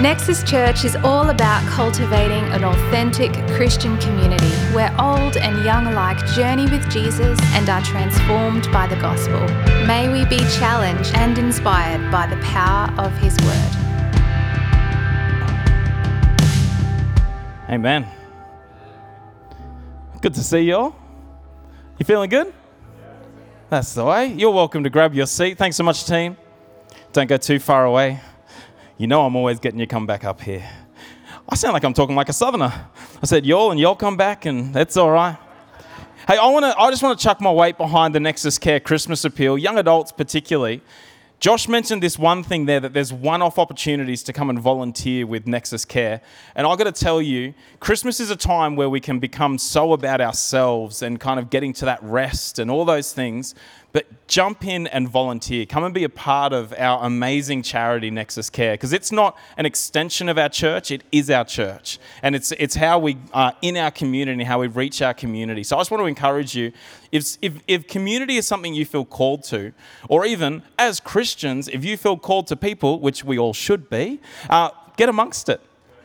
Nexus Church is all about cultivating an authentic Christian community where old and young alike journey with Jesus and are transformed by the gospel. May we be challenged and inspired by the power of His Word. Amen. Good to see you all. You feeling good? That's the way. You're welcome to grab your seat. Thanks so much, team. Don't go too far away. You know I'm always getting you come back up here. I sound like I'm talking like a southerner. I said y'all and y'all come back and that's all right. Hey, I want to I just want to chuck my weight behind the Nexus Care Christmas appeal, young adults particularly. Josh mentioned this one thing there that there's one off opportunities to come and volunteer with Nexus Care. And I've got to tell you, Christmas is a time where we can become so about ourselves and kind of getting to that rest and all those things. But jump in and volunteer. Come and be a part of our amazing charity, Nexus Care, because it's not an extension of our church, it is our church. And it's, it's how we are in our community, how we reach our community. So I just want to encourage you if, if, if community is something you feel called to, or even as Christians, if you feel called to people, which we all should be, uh, get amongst it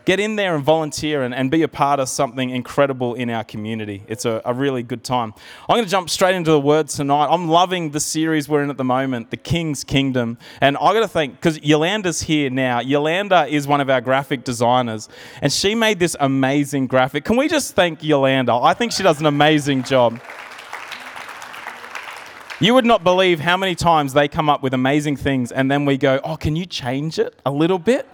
get in there and volunteer and, and be a part of something incredible in our community. It's a, a really good time. I'm going to jump straight into the word tonight. I'm loving the series we're in at the moment, The King's Kingdom. And I got to think, because Yolanda's here now, Yolanda is one of our graphic designers, and she made this amazing graphic. Can we just thank Yolanda? I think she does an amazing job. You would not believe how many times they come up with amazing things and then we go, Oh, can you change it a little bit?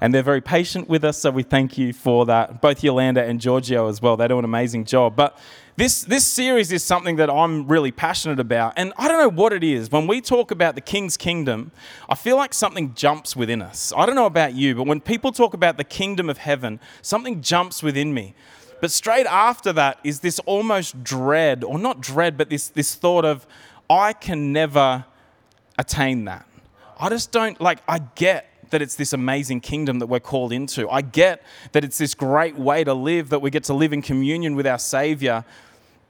and they're very patient with us, so we thank you for that. Both Yolanda and Giorgio as well, they do an amazing job. But this, this series is something that I'm really passionate about, and I don't know what it is. When we talk about the King's Kingdom, I feel like something jumps within us. I don't know about you, but when people talk about the kingdom of heaven, something jumps within me. But straight after that is this almost dread, or not dread, but this, this thought of, I can never attain that. I just don't like, I get that it's this amazing kingdom that we're called into. I get that it's this great way to live, that we get to live in communion with our Savior.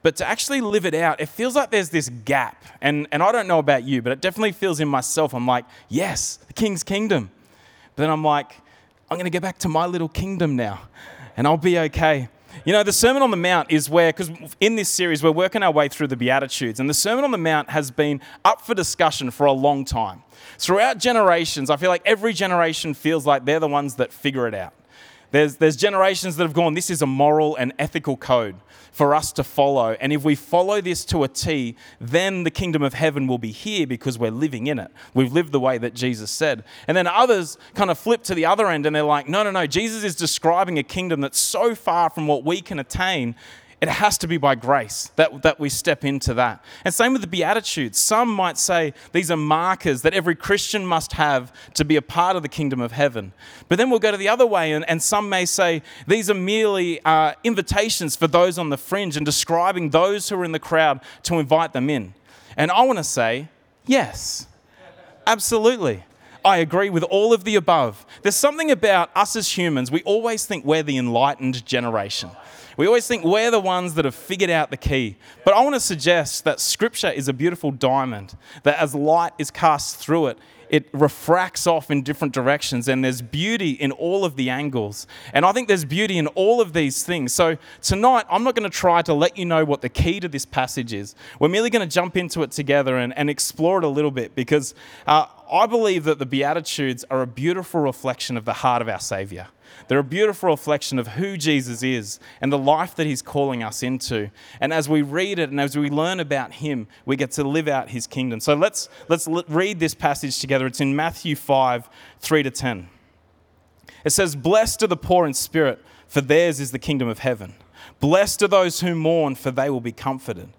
But to actually live it out, it feels like there's this gap. And, and I don't know about you, but it definitely feels in myself. I'm like, yes, the king's kingdom. But then I'm like, I'm going to get back to my little kingdom now, and I'll be okay. You know, the Sermon on the Mount is where, because in this series, we're working our way through the Beatitudes, and the Sermon on the Mount has been up for discussion for a long time. Throughout generations, I feel like every generation feels like they're the ones that figure it out. There's, there's generations that have gone, this is a moral and ethical code for us to follow. And if we follow this to a T, then the kingdom of heaven will be here because we're living in it. We've lived the way that Jesus said. And then others kind of flip to the other end and they're like, no, no, no, Jesus is describing a kingdom that's so far from what we can attain it has to be by grace that, that we step into that. And same with the Beatitudes. Some might say these are markers that every Christian must have to be a part of the kingdom of heaven. But then we'll go to the other way, and, and some may say these are merely uh, invitations for those on the fringe and describing those who are in the crowd to invite them in. And I want to say, yes, absolutely. I agree with all of the above. There's something about us as humans, we always think we're the enlightened generation. We always think we're the ones that have figured out the key. But I want to suggest that Scripture is a beautiful diamond, that as light is cast through it, it refracts off in different directions, and there's beauty in all of the angles. And I think there's beauty in all of these things. So tonight, I'm not going to try to let you know what the key to this passage is. We're merely going to jump into it together and, and explore it a little bit because uh, I believe that the Beatitudes are a beautiful reflection of the heart of our Savior. They're a beautiful reflection of who Jesus is and the life that he's calling us into. And as we read it and as we learn about him, we get to live out his kingdom. So let's, let's read this passage together. It's in Matthew 5 3 to 10. It says, Blessed are the poor in spirit, for theirs is the kingdom of heaven. Blessed are those who mourn, for they will be comforted.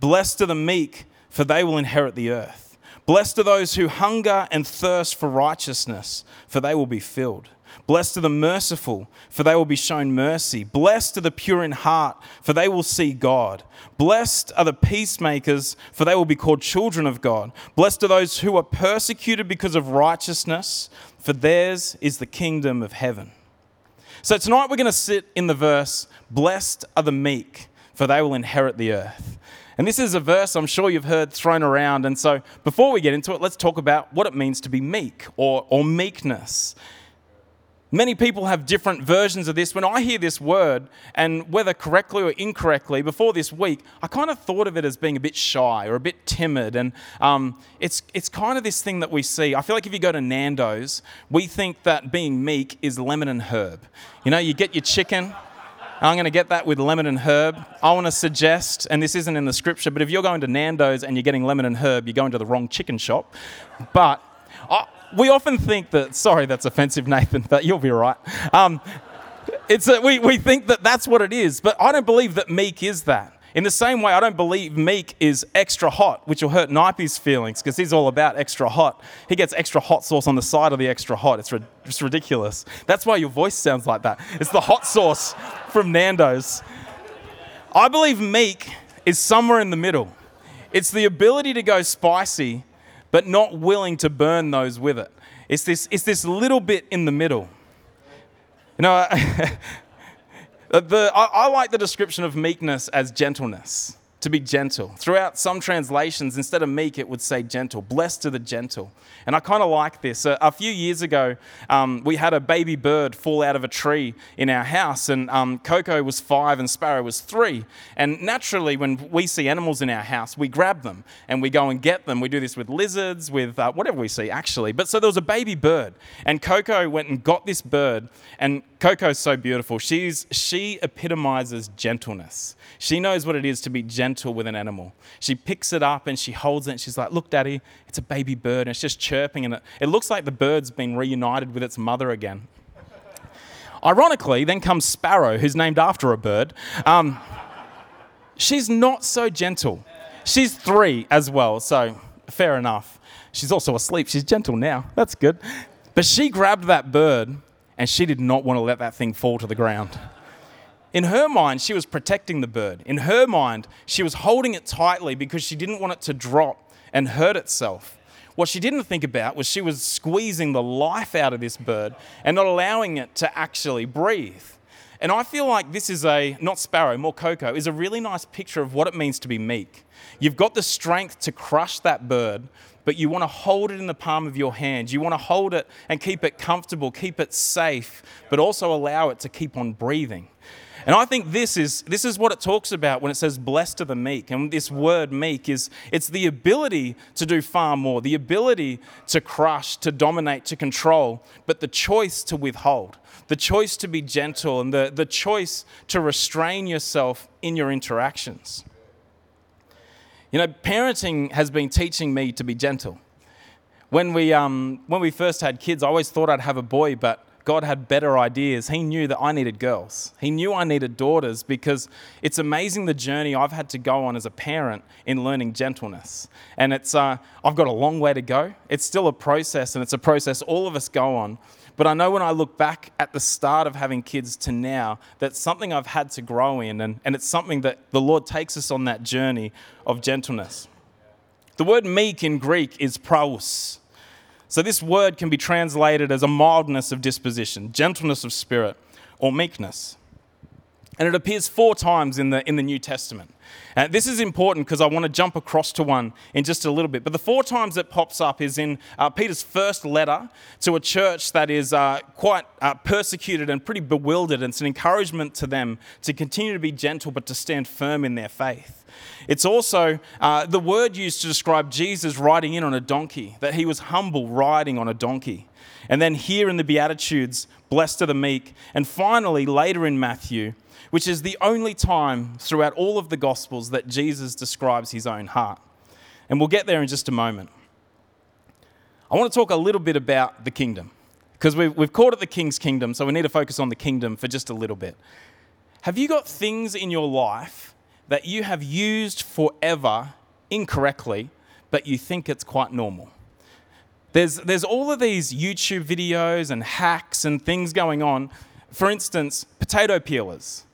Blessed are the meek, for they will inherit the earth. Blessed are those who hunger and thirst for righteousness, for they will be filled. Blessed are the merciful, for they will be shown mercy. Blessed are the pure in heart, for they will see God. Blessed are the peacemakers, for they will be called children of God. Blessed are those who are persecuted because of righteousness, for theirs is the kingdom of heaven. So tonight we're going to sit in the verse, Blessed are the meek, for they will inherit the earth. And this is a verse I'm sure you've heard thrown around. And so before we get into it, let's talk about what it means to be meek or, or meekness. Many people have different versions of this. When I hear this word, and whether correctly or incorrectly, before this week, I kind of thought of it as being a bit shy or a bit timid. And um, it's, it's kind of this thing that we see. I feel like if you go to Nando's, we think that being meek is lemon and herb. You know, you get your chicken. I'm going to get that with lemon and herb. I want to suggest, and this isn't in the scripture, but if you're going to Nando's and you're getting lemon and herb, you're going to the wrong chicken shop. But we often think that, sorry, that's offensive, Nathan, but you'll be right. Um, it's a, we, we think that that's what it is, but I don't believe that meek is that. In the same way, I don't believe meek is extra hot, which will hurt Nipey's feelings because he's all about extra hot. He gets extra hot sauce on the side of the extra hot. It's, ri- it's ridiculous. That's why your voice sounds like that. It's the hot sauce from Nando's. I believe meek is somewhere in the middle. It's the ability to go spicy but not willing to burn those with it. It's this, it's this little bit in the middle. You know, the, I, I like the description of meekness as gentleness, to be gentle. Throughout some translations, instead of meek, it would say gentle. Blessed to the gentle. And I kind of like this. A, a, few years ago, um, we had a baby bird fall out of a tree in our house, and um, Coco was five and Sparrow was three. And naturally, when we see animals in our house, we grab them and we go and get them. We do this with lizards, with uh, whatever we see, actually. But so there was a baby bird, and Coco went and got this bird, and Coco's so beautiful. She's, she epitomizes gentleness. She knows what it is to be gentle with an animal. She picks it up and she holds it, and she's like, Look, Daddy, it's a baby bird, and it's just chirping, and it, it looks like the bird's been reunited with its mother again. Ironically, then comes Sparrow, who's named after a bird. Um, she's not so gentle. She's three as well, so fair enough. She's also asleep. She's gentle now. That's good. But she grabbed that bird and she did not want to let that thing fall to the ground. In her mind, she was protecting the bird. In her mind, she was holding it tightly because she didn't want it to drop and hurt itself. What she didn't think about was she was squeezing the life out of this bird and not allowing it to actually breathe. And I feel like this is a, not sparrow, more Coco, is a really nice picture of what it means to be meek. You've got the strength to crush that bird, but you want to hold it in the palm of your hand. You want to hold it and keep it comfortable, keep it safe, but also allow it to keep on breathing. And I think this is, this is what it talks about when it says blessed are the meek. And this word meek is it's the ability to do far more, the ability to crush, to dominate, to control, but the choice to withhold, the choice to be gentle, and the, the choice to restrain yourself in your interactions. You know, parenting has been teaching me to be gentle. When we, um, when we first had kids, I always thought I'd have a boy, but God had better ideas. He knew that I needed girls. He knew I needed daughters because it's amazing the journey I've had to go on as a parent in learning gentleness. And it's, uh, I've got a long way to go. It's still a process, and it's a process all of us go on. But I know when I look back at the start of having kids to now, that's something I've had to grow in, and, and it's something that the Lord takes us on that journey of gentleness. The word meek in Greek is praus. So, this word can be translated as a mildness of disposition, gentleness of spirit, or meekness. And it appears four times in the, in the New Testament. Uh, this is important because I want to jump across to one in just a little bit. But the four times it pops up is in uh, Peter's first letter to a church that is uh, quite uh, persecuted and pretty bewildered. And it's an encouragement to them to continue to be gentle but to stand firm in their faith. It's also uh, the word used to describe Jesus riding in on a donkey, that he was humble riding on a donkey. And then here in the Beatitudes, blessed are the meek. And finally, later in Matthew, which is the only time throughout all of the Gospels that Jesus describes his own heart. And we'll get there in just a moment. I want to talk a little bit about the kingdom, because we've, we've called it the king's kingdom, so we need to focus on the kingdom for just a little bit. Have you got things in your life that you have used forever incorrectly, but you think it's quite normal? There's, there's all of these YouTube videos and hacks and things going on. For instance, potato peelers.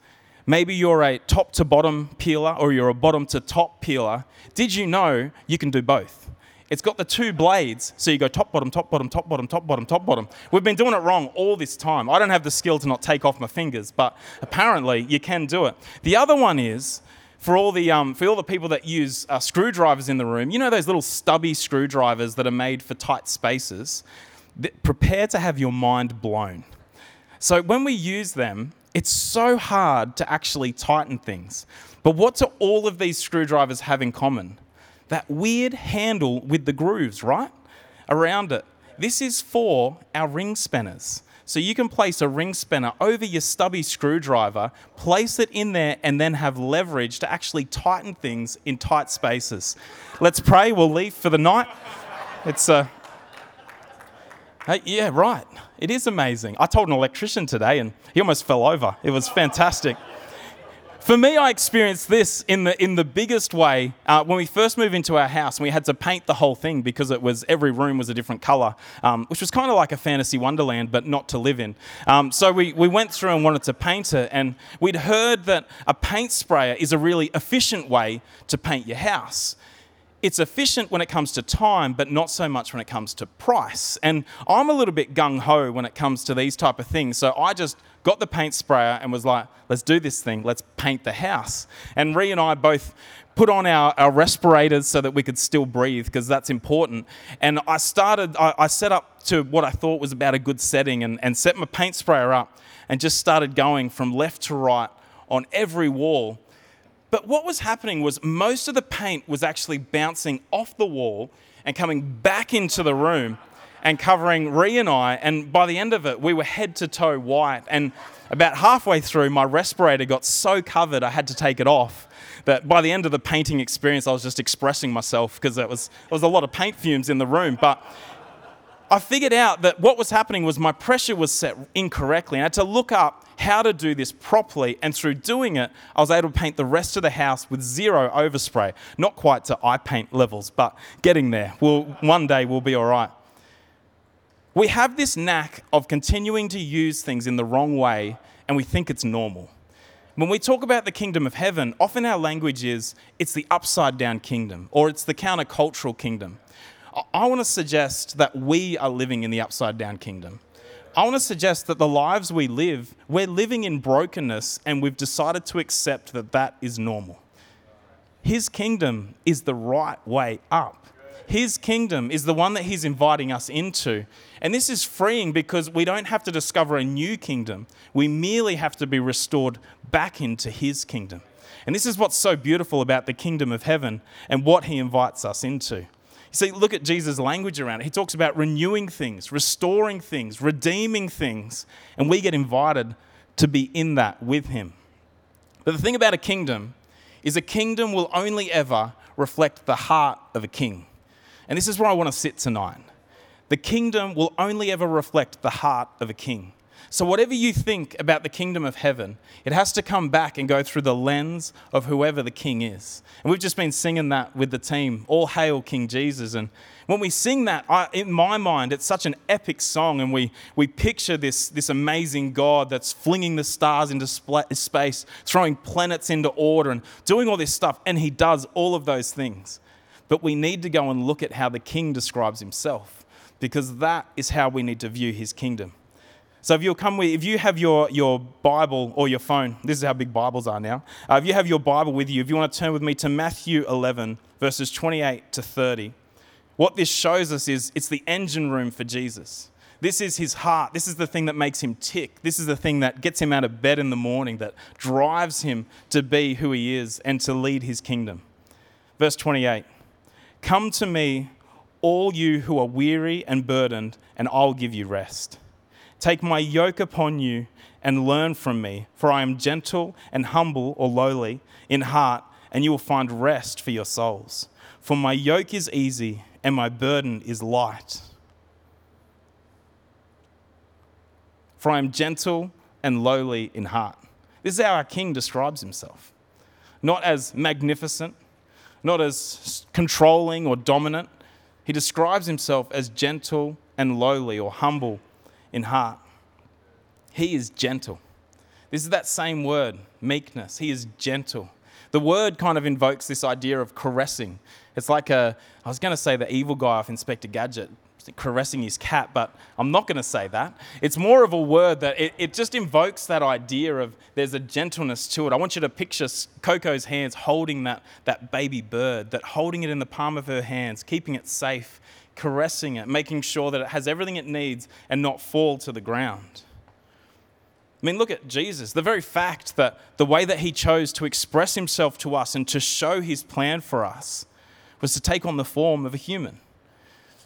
Maybe you're a top to bottom peeler or you're a bottom to top peeler. Did you know you can do both? It's got the two blades, so you go top, bottom, top, bottom, top, bottom, top, bottom, top, bottom. We've been doing it wrong all this time. I don't have the skill to not take off my fingers, but apparently you can do it. The other one is for all the, um, for all the people that use uh, screwdrivers in the room, you know those little stubby screwdrivers that are made for tight spaces? Prepare to have your mind blown So when we use them, it's so hard to actually tighten things. But what do all of these screwdrivers have in common? That weird handle with the grooves, right? Around it. This is for our ring spanners. So you can place a ring spanner over your stubby screwdriver, place it in there, and then have leverage to actually tighten things in tight spaces. Let's pray. We'll leave for the night. It's a. Uh, Hey, yeah, right. It is amazing. I told an electrician today and he almost fell over. It was fantastic. For me, I experienced this in the, in the biggest way uh, when we first moved into our house and we had to paint the whole thing because it was every room was a different color, um, which was kind of like a fantasy wonderland, but not to live in. Um, so we, we went through and wanted to paint it, and we'd heard that a paint sprayer is a really efficient way to paint your house it's efficient when it comes to time, but not so much when it comes to price. And I'm a little bit gung ho when it comes to these type of things. So I just got the paint sprayer and was like, let's do this thing, let's paint the house. And Ree and I both put on our, our respirators so that we could still breathe because that's important. And I started, I, I, set up to what I thought was about a good setting and, and set my paint sprayer up and just started going from left to right on every wall but what was happening was most of the paint was actually bouncing off the wall and coming back into the room and covering Ree and I. And by the end of it, we were head to toe white. And about halfway through, my respirator got so covered I had to take it off. That by the end of the painting experience, I was just expressing myself because there was, there was a lot of paint fumes in the room. But I figured out that what was happening was my pressure was set incorrectly. And I had to look up how to do this properly. And through doing it, I was able to paint the rest of the house with zero overspray. Not quite to eye paint levels, but getting there. We'll, one day we'll be all right. We have this knack of continuing to use things in the wrong way, and we think it's normal. When we talk about the kingdom of heaven, often our language is it's the upside down kingdom or it's the countercultural kingdom. I want to suggest that we are living in the upside down kingdom. I want to suggest that the lives we live, we're living in brokenness and we've decided to accept that that is normal. His kingdom is the right way up. His kingdom is the one that He's inviting us into. And this is freeing because we don't have to discover a new kingdom. We merely have to be restored back into His kingdom. And this is what's so beautiful about the kingdom of heaven and what He invites us into. See, look at Jesus' language around it. He talks about renewing things, restoring things, redeeming things, and we get invited to be in that with him. But the thing about a kingdom is a kingdom will only ever reflect the heart of a king. And this is where I want to sit tonight. The kingdom will only ever reflect the heart of a king. So, whatever you think about the kingdom of heaven, it has to come back and go through the lens of whoever the king is. And we've just been singing that with the team, All Hail King Jesus. And when we sing that, I, in my mind, it's such an epic song, and we, we picture this, this amazing God that's flinging the stars into space, throwing planets into order, and doing all this stuff. And he does all of those things. But we need to go and look at how the king describes himself, because that is how we need to view his kingdom. So if you'll come with, if you have your, your Bible or your phone, this is how big Bibles are now. Uh, if you have your Bible with you, if you want to turn with me to Matthew 11, verses 28 to 30, what this shows us is it's the engine room for Jesus. This is his heart. This is the thing that makes him tick. This is the thing that gets him out of bed in the morning, that drives him to be who he is and to lead his kingdom. Verse 28 Come to me, all you who are weary and burdened, and I'll give you rest. Take my yoke upon you and learn from me, for I am gentle and humble or lowly in heart, and you will find rest for your souls. For my yoke is easy and my burden is light. For I am gentle and lowly in heart. This is how our king describes himself. Not as magnificent, not as controlling or dominant. He describes himself as gentle and lowly or humble in heart. He is gentle. This is that same word, meekness. He is gentle. The word kind of invokes this idea of caressing. It's like a, I was going to say the evil guy off Inspector Gadget caressing his cat, but I'm not going to say that. It's more of a word that it, it just invokes that idea of there's a gentleness to it. I want you to picture Coco's hands holding that, that baby bird, that holding it in the palm of her hands, keeping it safe, caressing it, making sure that it has everything it needs and not fall to the ground. I mean, look at Jesus. The very fact that the way that he chose to express himself to us and to show his plan for us was to take on the form of a human.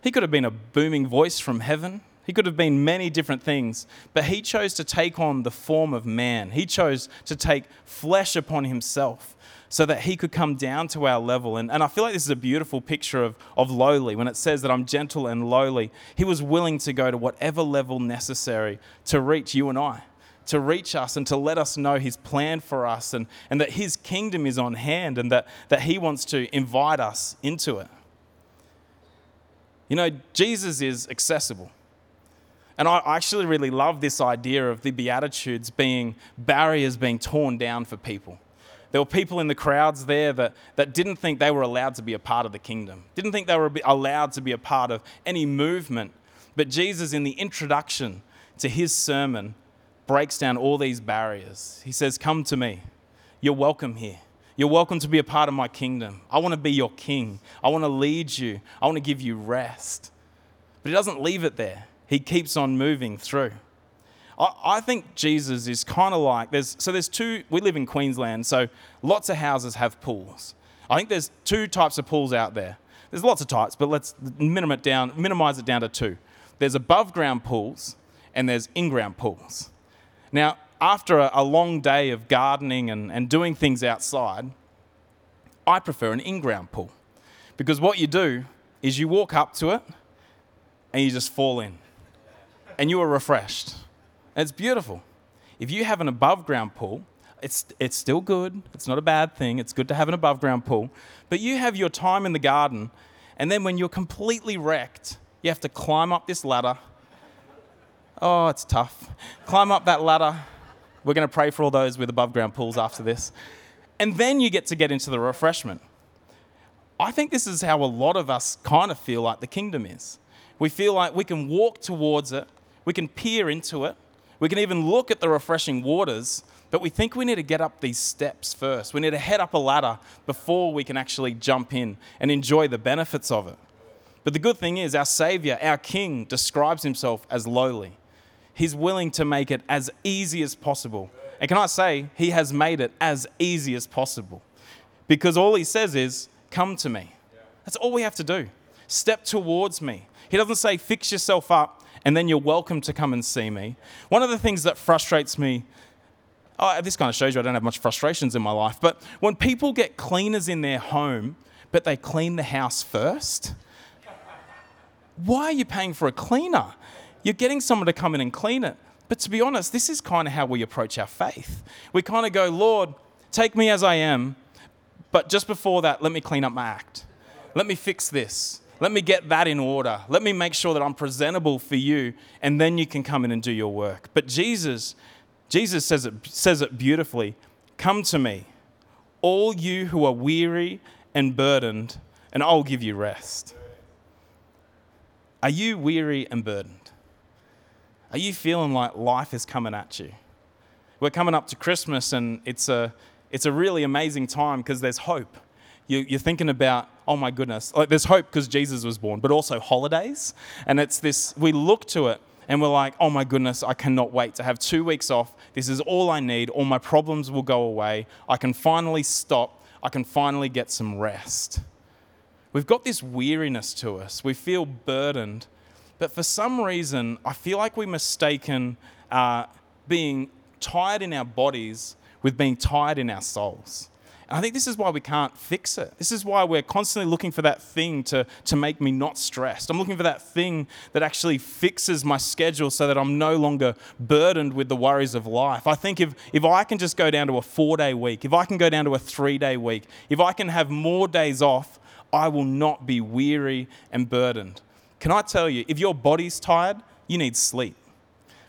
He could have been a booming voice from heaven. He could have been many different things, but he chose to take on the form of man. He chose to take flesh upon himself so that he could come down to our level. And, and I feel like this is a beautiful picture of, of lowly when it says that I'm gentle and lowly. He was willing to go to whatever level necessary to reach you and I to reach us and to let us know his plan for us and, and that his kingdom is on hand and that, that he wants to invite us into it. You know, Jesus is accessible. And I actually really love this idea of the Beatitudes being barriers being torn down for people. There were people in the crowds there that, that didn't think they were allowed to be a part of the kingdom, didn't think they were allowed to be a part of any movement. But Jesus, in the introduction to his sermon, breaks down all these barriers. He says, Come to me. You're welcome here. You're welcome to be a part of my kingdom. I want to be your king. I want to lead you. I want to give you rest. But he doesn't leave it there, he keeps on moving through. I, think Jesus is kind of like there's so there's two we live in Queensland, so lots of houses have pools. I think there's two types of pools out there. There's lots of types, but let's minimize it down, minimize it down to two. There's above ground pools and there's in ground pools. Now, after a, a long day of gardening and, and doing things outside, I prefer an in ground pool because what you do is you walk up to it and you just fall in and you are refreshed. And it's beautiful. If you have an above ground pool, it's, it's still good. It's not a bad thing. It's good to have an above ground pool. But you have your time in the garden, and then when you're completely wrecked, you have to climb up this ladder Oh, it's tough. Climb up that ladder. We're going to pray for all those with above ground pools after this. And then you get to get into the refreshment. I think this is how a lot of us kind of feel like the kingdom is. We feel like we can walk towards it, we can peer into it, we can even look at the refreshing waters, but we think we need to get up these steps first. We need to head up a ladder before we can actually jump in and enjoy the benefits of it. But the good thing is, our Savior, our King, describes himself as lowly. He's willing to make it as easy as possible. And can I say, He has made it as easy as possible? Because all He says is, Come to me. That's all we have to do. Step towards me. He doesn't say, Fix yourself up and then you're welcome to come and see me. One of the things that frustrates me Oh, this kind of shows you I don't have much frustrations in my life. But when people get cleaners in their home, but they clean the house first, why are you paying for a cleaner? You're getting someone to come in and clean it. But to be honest, this is kind of how we approach our faith. We kind of go, Lord, take me as I am, but just before that, let me clean up my act. Let me fix this. Let me get that in order. Let me make sure that I'm presentable for you, and then you can come in and do your work. But Jesus, Jesus says it, says it beautifully Come to me, all you who are weary and burdened, and I'll give you rest. Are you weary and burdened? Are you feeling like life is coming at you? We're coming up to Christmas and it's a, it's a really amazing time because there's hope. You, you're thinking about, oh my goodness, like there's hope because Jesus was born, but also holidays. And it's this, we look to it and we're like, oh my goodness, I cannot wait to have two weeks off. This is all I need. All my problems will go away. I can finally stop. I can finally get some rest. We've got this weariness to us. We feel burdened. But for some reason, I feel like we mistaken uh, being tired in our bodies with being tired in our souls. I think this is why we can't fix it. This is why we're constantly looking for that thing to, to make me not stressed. I'm looking for that thing that actually fixes my schedule so that I'm no longer burdened with the worries of life. I think if, if I can just go down to a four day week, if I can go down to a three day week, if I can have more days off, I will not be weary and burdened. Can I tell you, if your body's tired, you need sleep.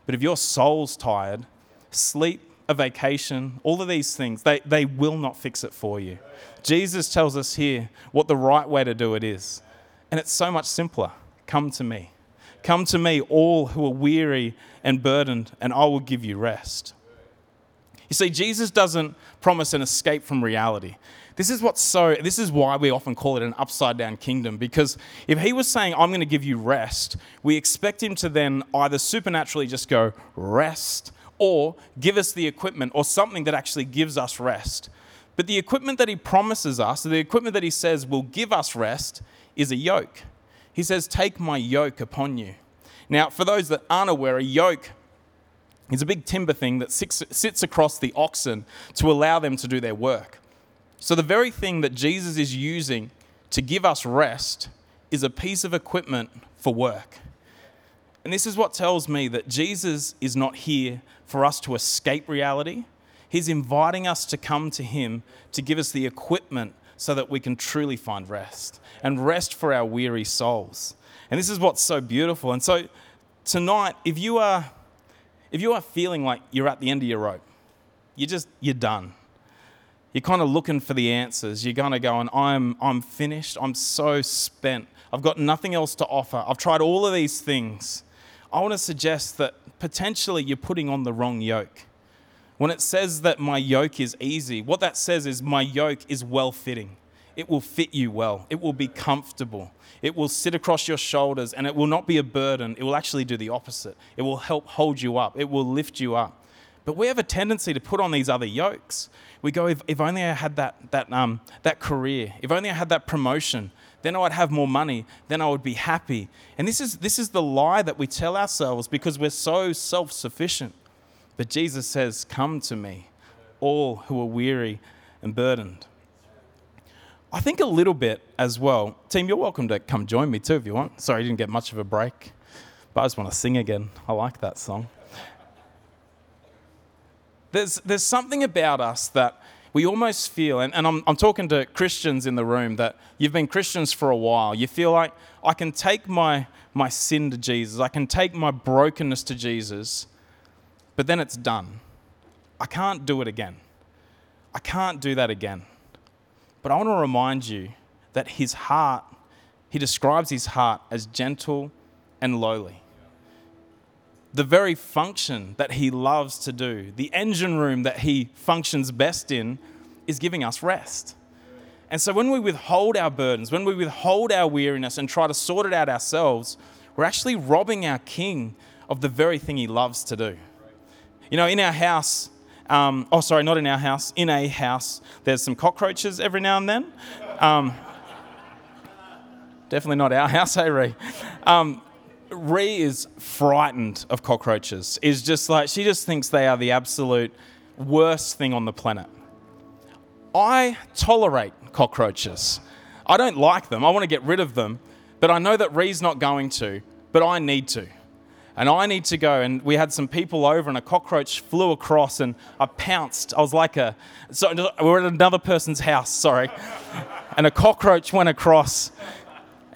But if your soul's tired, sleep, a vacation, all of these things, they, they will not fix it for you. Jesus tells us here what the right way to do it is. And it's so much simpler. Come to me. Come to me, all who are weary and burdened, and I will give you rest. You see, Jesus doesn't promise an escape from reality. This is what's so, this is why we often call it an upside down kingdom, because if he was saying, I'm going to give you rest, we expect him to then either supernaturally just go, rest, or give us the equipment or something that actually gives us rest. But the equipment that he promises us, the equipment that he says will give us rest, is a yoke. He says, Take my yoke upon you. Now, for those that aren't aware, a yoke is a big timber thing that sits across the oxen to allow them to do their work. So, the very thing that Jesus is using to give us rest is a piece of equipment for work. And this is what tells me that Jesus is not here for us to escape reality. He's inviting us to come to Him to give us the equipment so that we can truly find rest and rest for our weary souls. And this is what's so beautiful. And so tonight, if you are if you are feeling like you're at the end of your rope, you're just you're done. You're kind of looking for the answers. You're kind of going, I'm I'm finished. I'm so spent. I've got nothing else to offer. I've tried all of these things. I want to suggest that potentially you're putting on the wrong yoke. When it says that my yoke is easy, what that says is my yoke is well fitting. It will fit you well, it will be comfortable, it will sit across your shoulders, and it will not be a burden. It will actually do the opposite. It will help hold you up, it will lift you up. But we have a tendency to put on these other yokes. We go, if, if only I had that, that, um, that career, if only I had that promotion, then I would have more money, then I would be happy. And this is, this is the lie that we tell ourselves because we're so self sufficient. But Jesus says, Come to me, all who are weary and burdened. I think a little bit as well. Team, you're welcome to come join me too if you want. Sorry, you didn't get much of a break, but I just want to sing again. I like that song. There's, there's something about us that we almost feel, and, and I'm, I'm talking to Christians in the room, that you've been Christians for a while. You feel like I can take my, my sin to Jesus, I can take my brokenness to Jesus, but then it's done. I can't do it again. I can't do that again. But I want to remind you that his heart, he describes his heart as gentle and lowly. The very function that he loves to do, the engine room that he functions best in, is giving us rest. And so when we withhold our burdens, when we withhold our weariness and try to sort it out ourselves, we're actually robbing our king of the very thing he loves to do. You know, in our house, um, oh, sorry, not in our house, in a house, there's some cockroaches every now and then. Um, definitely not our house, hey, Ree? Um, Ree is frightened of cockroaches. Is just like, she just thinks they are the absolute worst thing on the planet. I tolerate cockroaches. I don't like them. I want to get rid of them, but I know that Ree's not going to, but I need to and I need to go. And we had some people over, and a cockroach flew across, and I pounced. I was like a, so we're at another person's house, sorry, and a cockroach went across,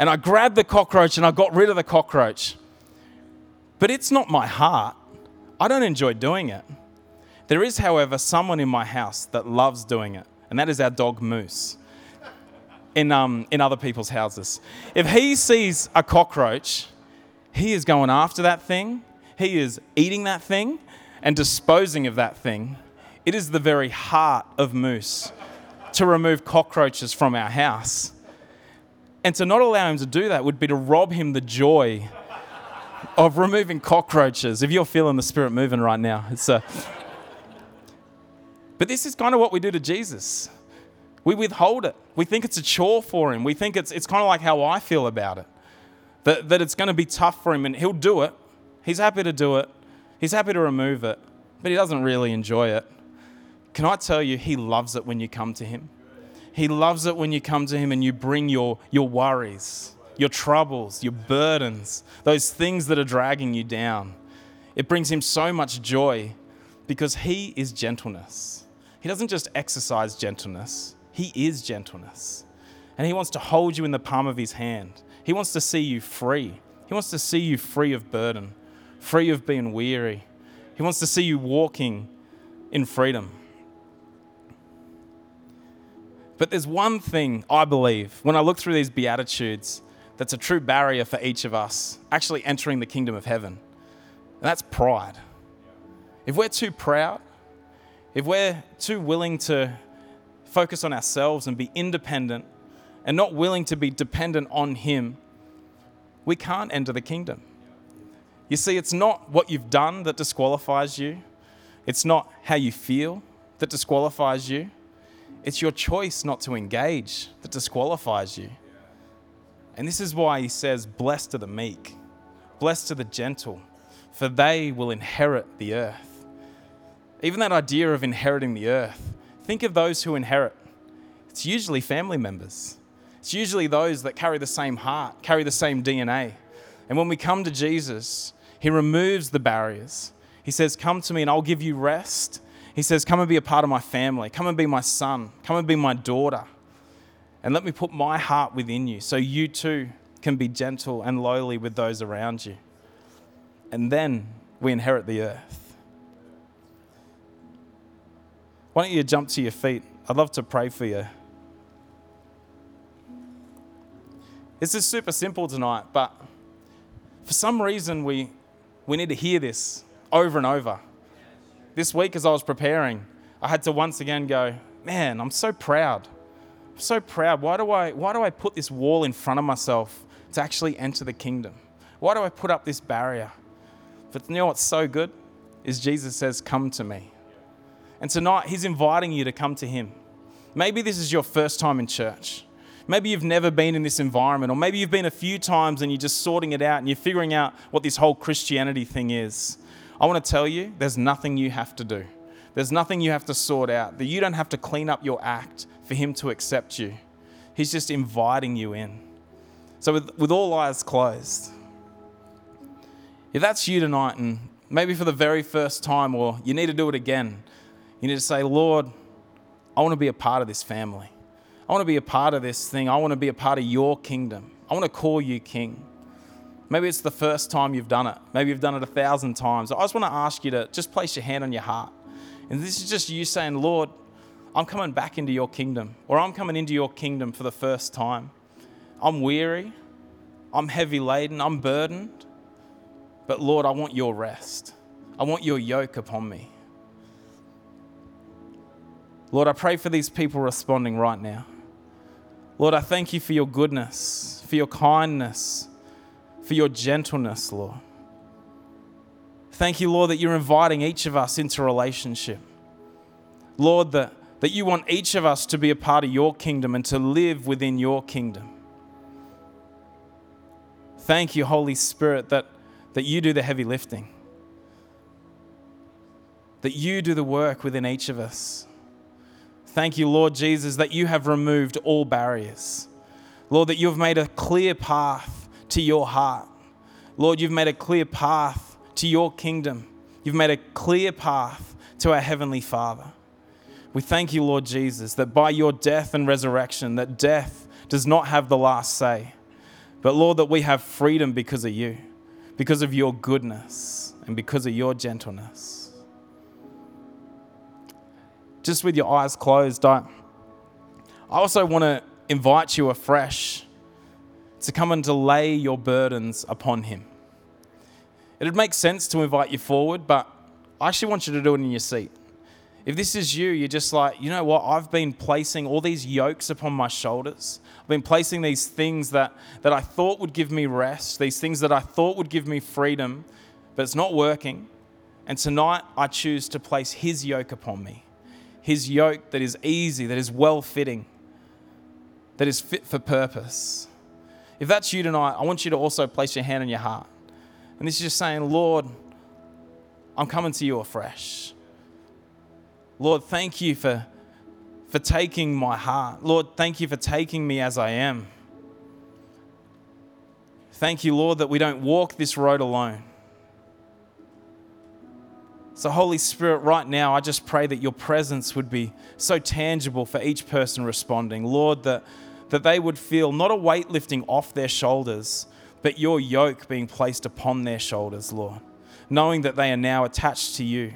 and I grabbed the cockroach and I got rid of the cockroach. But it's not my heart. I don't enjoy doing it. There is, however, someone in my house that loves doing it, and that is our dog Moose. In, um, in other people's houses. If he sees a cockroach, he is going after that thing, He is eating that thing and disposing of that thing. It is the very heart of Moose to remove cockroaches from our house. And to not allow him to do that would be to rob him the joy of removing cockroaches. If you're feeling the spirit moving right now, it's a. But this is kind of what we do to Jesus. We withhold it. We think it's a chore for him. We think it's, it's kind of like how I feel about it that, that it's going to be tough for him and he'll do it. He's happy to do it. He's happy to remove it, but he doesn't really enjoy it. Can I tell you, he loves it when you come to him? He loves it when you come to him and you bring your, your worries, your troubles, your burdens, those things that are dragging you down. It brings him so much joy because he is gentleness. He doesn't just exercise gentleness, he is gentleness. And he wants to hold you in the palm of his hand. He wants to see you free. He wants to see you free of burden, free of being weary. He wants to see you walking in freedom. But there's one thing I believe when I look through these Beatitudes that's a true barrier for each of us actually entering the kingdom of heaven, and that's pride. If we're too proud, if we're too willing to focus on ourselves and be independent and not willing to be dependent on Him, we can't enter the kingdom. You see, it's not what you've done that disqualifies you. It's not how you feel that disqualifies you, it's your choice not to engage that disqualifies you. And this is why he says, Blessed are the meek, blessed are the gentle, for they will inherit the earth. Even that idea of inheriting the earth, think of those who inherit. It's usually family members. It's usually those that carry the same heart, carry the same DNA. And when we come to Jesus, He removes the barriers. He says, Come to me and I'll give you rest. He says, Come and be a part of my family. Come and be my son. Come and be my daughter. And let me put my heart within you so you too can be gentle and lowly with those around you. And then we inherit the earth. Why don't you jump to your feet? I'd love to pray for you. This is super simple tonight, but for some reason we, we need to hear this over and over. This week, as I was preparing, I had to once again go, man, I'm so proud. I'm so proud. Why do I, why do I put this wall in front of myself to actually enter the kingdom? Why do I put up this barrier? But you know what's so good? Is Jesus says, Come to me. And tonight, He's inviting you to come to Him. Maybe this is your first time in church. Maybe you've never been in this environment, or maybe you've been a few times and you're just sorting it out and you're figuring out what this whole Christianity thing is. I want to tell you, there's nothing you have to do. There's nothing you have to sort out. That you don't have to clean up your act for Him to accept you. He's just inviting you in. So, with, with all eyes closed, if that's you tonight, and maybe for the very first time, or you need to do it again, you need to say, Lord, I want to be a part of this family. I want to be a part of this thing. I want to be a part of your kingdom. I want to call you king. Maybe it's the first time you've done it. Maybe you've done it a thousand times. I just want to ask you to just place your hand on your heart. And this is just you saying, Lord, I'm coming back into your kingdom, or I'm coming into your kingdom for the first time. I'm weary. I'm heavy laden. I'm burdened. But Lord, I want your rest. I want your yoke upon me. Lord, I pray for these people responding right now. Lord, I thank you for your goodness, for your kindness, for your gentleness, Lord. Thank you, Lord, that you're inviting each of us into relationship. Lord, that, that you want each of us to be a part of your kingdom and to live within your kingdom. Thank you, Holy Spirit, that, that you do the heavy lifting, that you do the work within each of us. Thank you, Lord Jesus, that you have removed all barriers. Lord, that you have made a clear path to your heart. Lord, you've made a clear path to your kingdom. You've made a clear path to our heavenly Father. We thank you, Lord Jesus, that by your death and resurrection, that death does not have the last say. But Lord, that we have freedom because of you, because of your goodness, and because of your gentleness just with your eyes closed, I, I also want to invite you afresh to come and to lay your burdens upon Him. It'd make sense to invite you forward, but I actually want you to do it in your seat. If this is you, you're just like, you know what? I've been placing all these yokes upon my shoulders. I've been placing these things that, that I thought would give me rest, these things that I thought would give me freedom, but it's not working. And tonight I choose to place His yoke upon me his yoke that is easy, that is well fitting, that is fit for purpose. If that's you tonight, I want you to also place your hand on your heart. And this is just saying, Lord, I'm coming to you afresh. Lord, thank you for, for taking my heart. Lord, thank you for taking me as I am. Thank you, Lord, that we don't walk this road alone. So, Holy Spirit, right now, I just pray that your presence would be so tangible for each person responding. Lord, that, that they would feel not a weight lifting off their shoulders, but your yoke being placed upon their shoulders, Lord, knowing that they are now attached to you.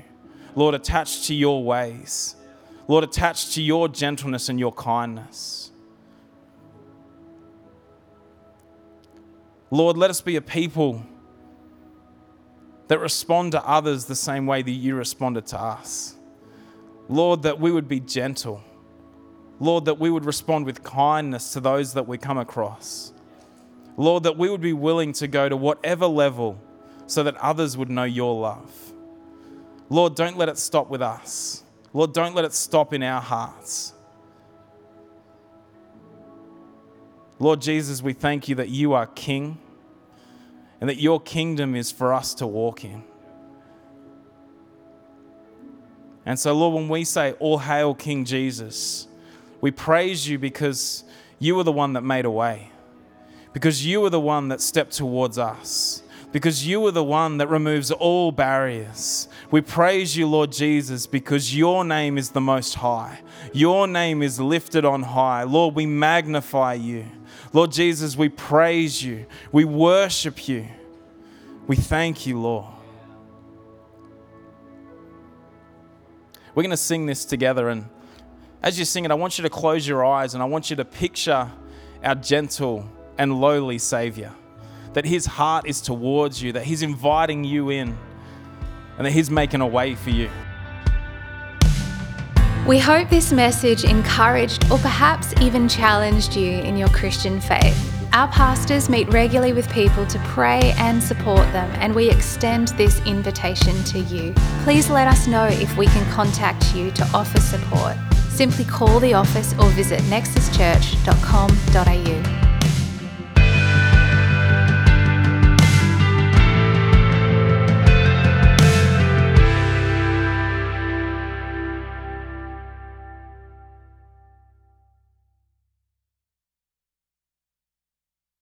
Lord, attached to your ways. Lord, attached to your gentleness and your kindness. Lord, let us be a people that respond to others the same way that you responded to us. Lord, that we would be gentle. Lord, that we would respond with kindness to those that we come across. Lord, that we would be willing to go to whatever level so that others would know your love. Lord, don't let it stop with us. Lord, don't let it stop in our hearts. Lord Jesus, we thank you that you are King and that your kingdom is for us to walk in. And so, Lord, when we say, All hail King Jesus, we praise you because you are the one that made a way, because you are the one that stepped towards us, because you are the one that removes all barriers. We praise you, Lord Jesus, because your name is the most high. Your name is lifted on high. Lord, we magnify you. Lord Jesus, we praise you. We worship you. We thank you, Lord. We're going to sing this together. And as you sing it, I want you to close your eyes and I want you to picture our gentle and lowly Savior. That His heart is towards you, that He's inviting you in, and that He's making a way for you. We hope this message encouraged or perhaps even challenged you in your Christian faith. Our pastors meet regularly with people to pray and support them, and we extend this invitation to you. Please let us know if we can contact you to offer support. Simply call the office or visit nexuschurch.com.au.